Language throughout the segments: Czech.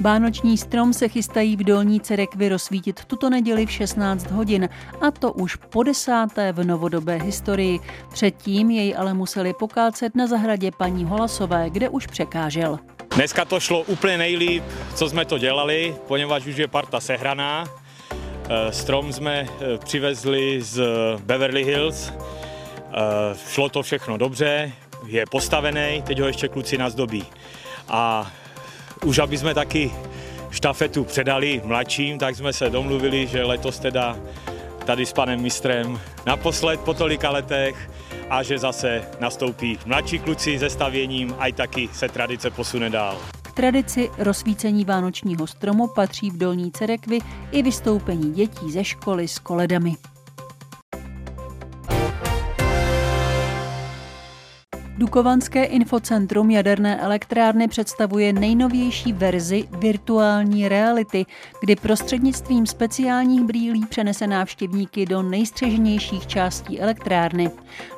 Vánoční strom se chystají v dolní Cerekvi rozsvítit tuto neděli v 16 hodin, a to už po desáté v novodobé historii. Předtím jej ale museli pokácet na zahradě paní Holasové, kde už překážel. Dneska to šlo úplně nejlíp, co jsme to dělali, poněvadž už je parta sehraná. Eh, strom jsme eh, přivezli z Beverly Hills. Eh, šlo to všechno dobře, je postavený, teď ho ještě kluci nazdobí. A už aby jsme taky štafetu předali mladším, tak jsme se domluvili, že letos teda tady s panem mistrem naposled po tolika letech a že zase nastoupí mladší kluci se stavěním, a taky se tradice posune dál. K tradici rozsvícení vánočního stromu patří v Dolní Cerekvi i vystoupení dětí ze školy s koledami. Dukovanské infocentrum jaderné elektrárny představuje nejnovější verzi virtuální reality, kdy prostřednictvím speciálních brýlí přenese návštěvníky do nejstřeženějších částí elektrárny.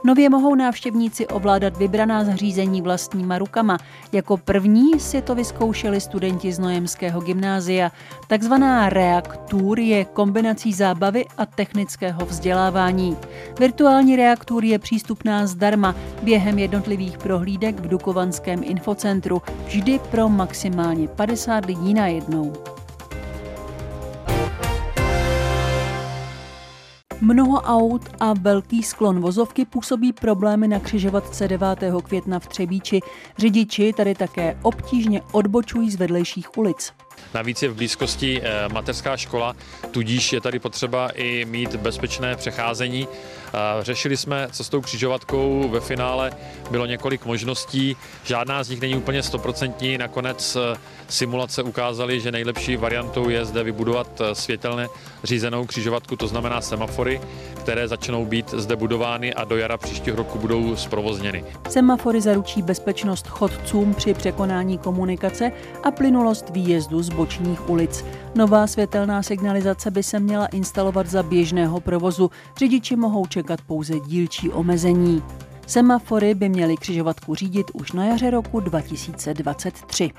Nově mohou návštěvníci ovládat vybraná zařízení vlastníma rukama. Jako první si to vyzkoušeli studenti z Nojemského gymnázia. Takzvaná reaktur je kombinací zábavy a technického vzdělávání. Virtuální reaktur je přístupná zdarma během jednotlivých jednotlivých prohlídek v Dukovanském infocentru, vždy pro maximálně 50 lidí na jednou. Mnoho aut a velký sklon vozovky působí problémy na křižovatce 9. května v Třebíči. Řidiči tady také obtížně odbočují z vedlejších ulic. Navíc je v blízkosti eh, mateřská škola, tudíž je tady potřeba i mít bezpečné přecházení. Řešili jsme, co s tou křižovatkou ve finále bylo několik možností, žádná z nich není úplně stoprocentní, nakonec eh, simulace ukázaly, že nejlepší variantou je zde vybudovat eh, světelně řízenou křižovatku, to znamená semafory, které začnou být zde budovány a do jara příštího roku budou zprovozněny. Semafory zaručí bezpečnost chodcům při překonání komunikace a plynulost výjezdu z bočních ulic. Nová světelná signalizace by se měla instalovat za běžného provozu. Řidiči mohou čekat pouze dílčí omezení. Semafory by měly křižovatku řídit už na jaře roku 2023.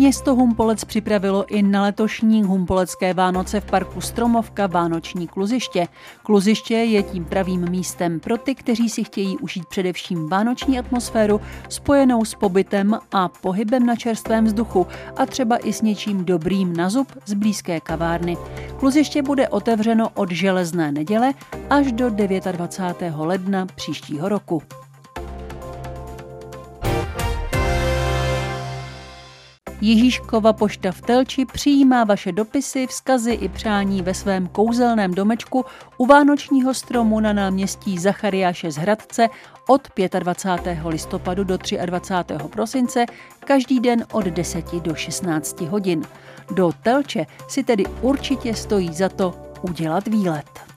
Město Humpolec připravilo i na letošní humpolecké Vánoce v parku Stromovka Vánoční kluziště. Kluziště je tím pravým místem pro ty, kteří si chtějí užít především vánoční atmosféru spojenou s pobytem a pohybem na čerstvém vzduchu a třeba i s něčím dobrým na zub z blízké kavárny. Kluziště bude otevřeno od železné neděle až do 29. ledna příštího roku. Ježíškova pošta v Telči přijímá vaše dopisy, vzkazy i přání ve svém kouzelném domečku u Vánočního stromu na náměstí Zachariáše z Hradce od 25. listopadu do 23. prosince každý den od 10 do 16 hodin. Do Telče si tedy určitě stojí za to udělat výlet.